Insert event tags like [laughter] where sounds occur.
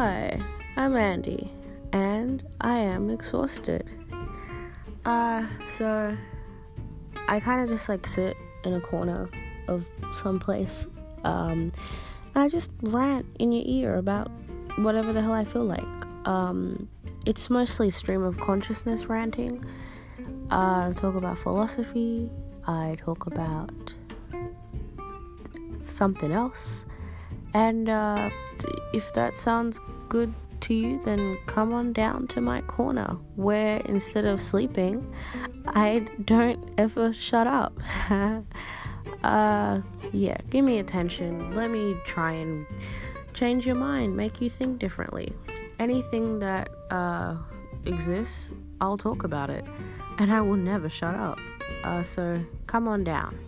I'm Andy, and I am exhausted. Uh, so I kind of just like sit in a corner of some place, um, and I just rant in your ear about whatever the hell I feel like. Um, it's mostly stream of consciousness ranting. Uh, I talk about philosophy. I talk about something else. And uh, if that sounds good to you, then come on down to my corner where instead of sleeping, I don't ever shut up. [laughs] uh, yeah, give me attention. Let me try and change your mind, make you think differently. Anything that uh, exists, I'll talk about it, and I will never shut up. Uh, so come on down.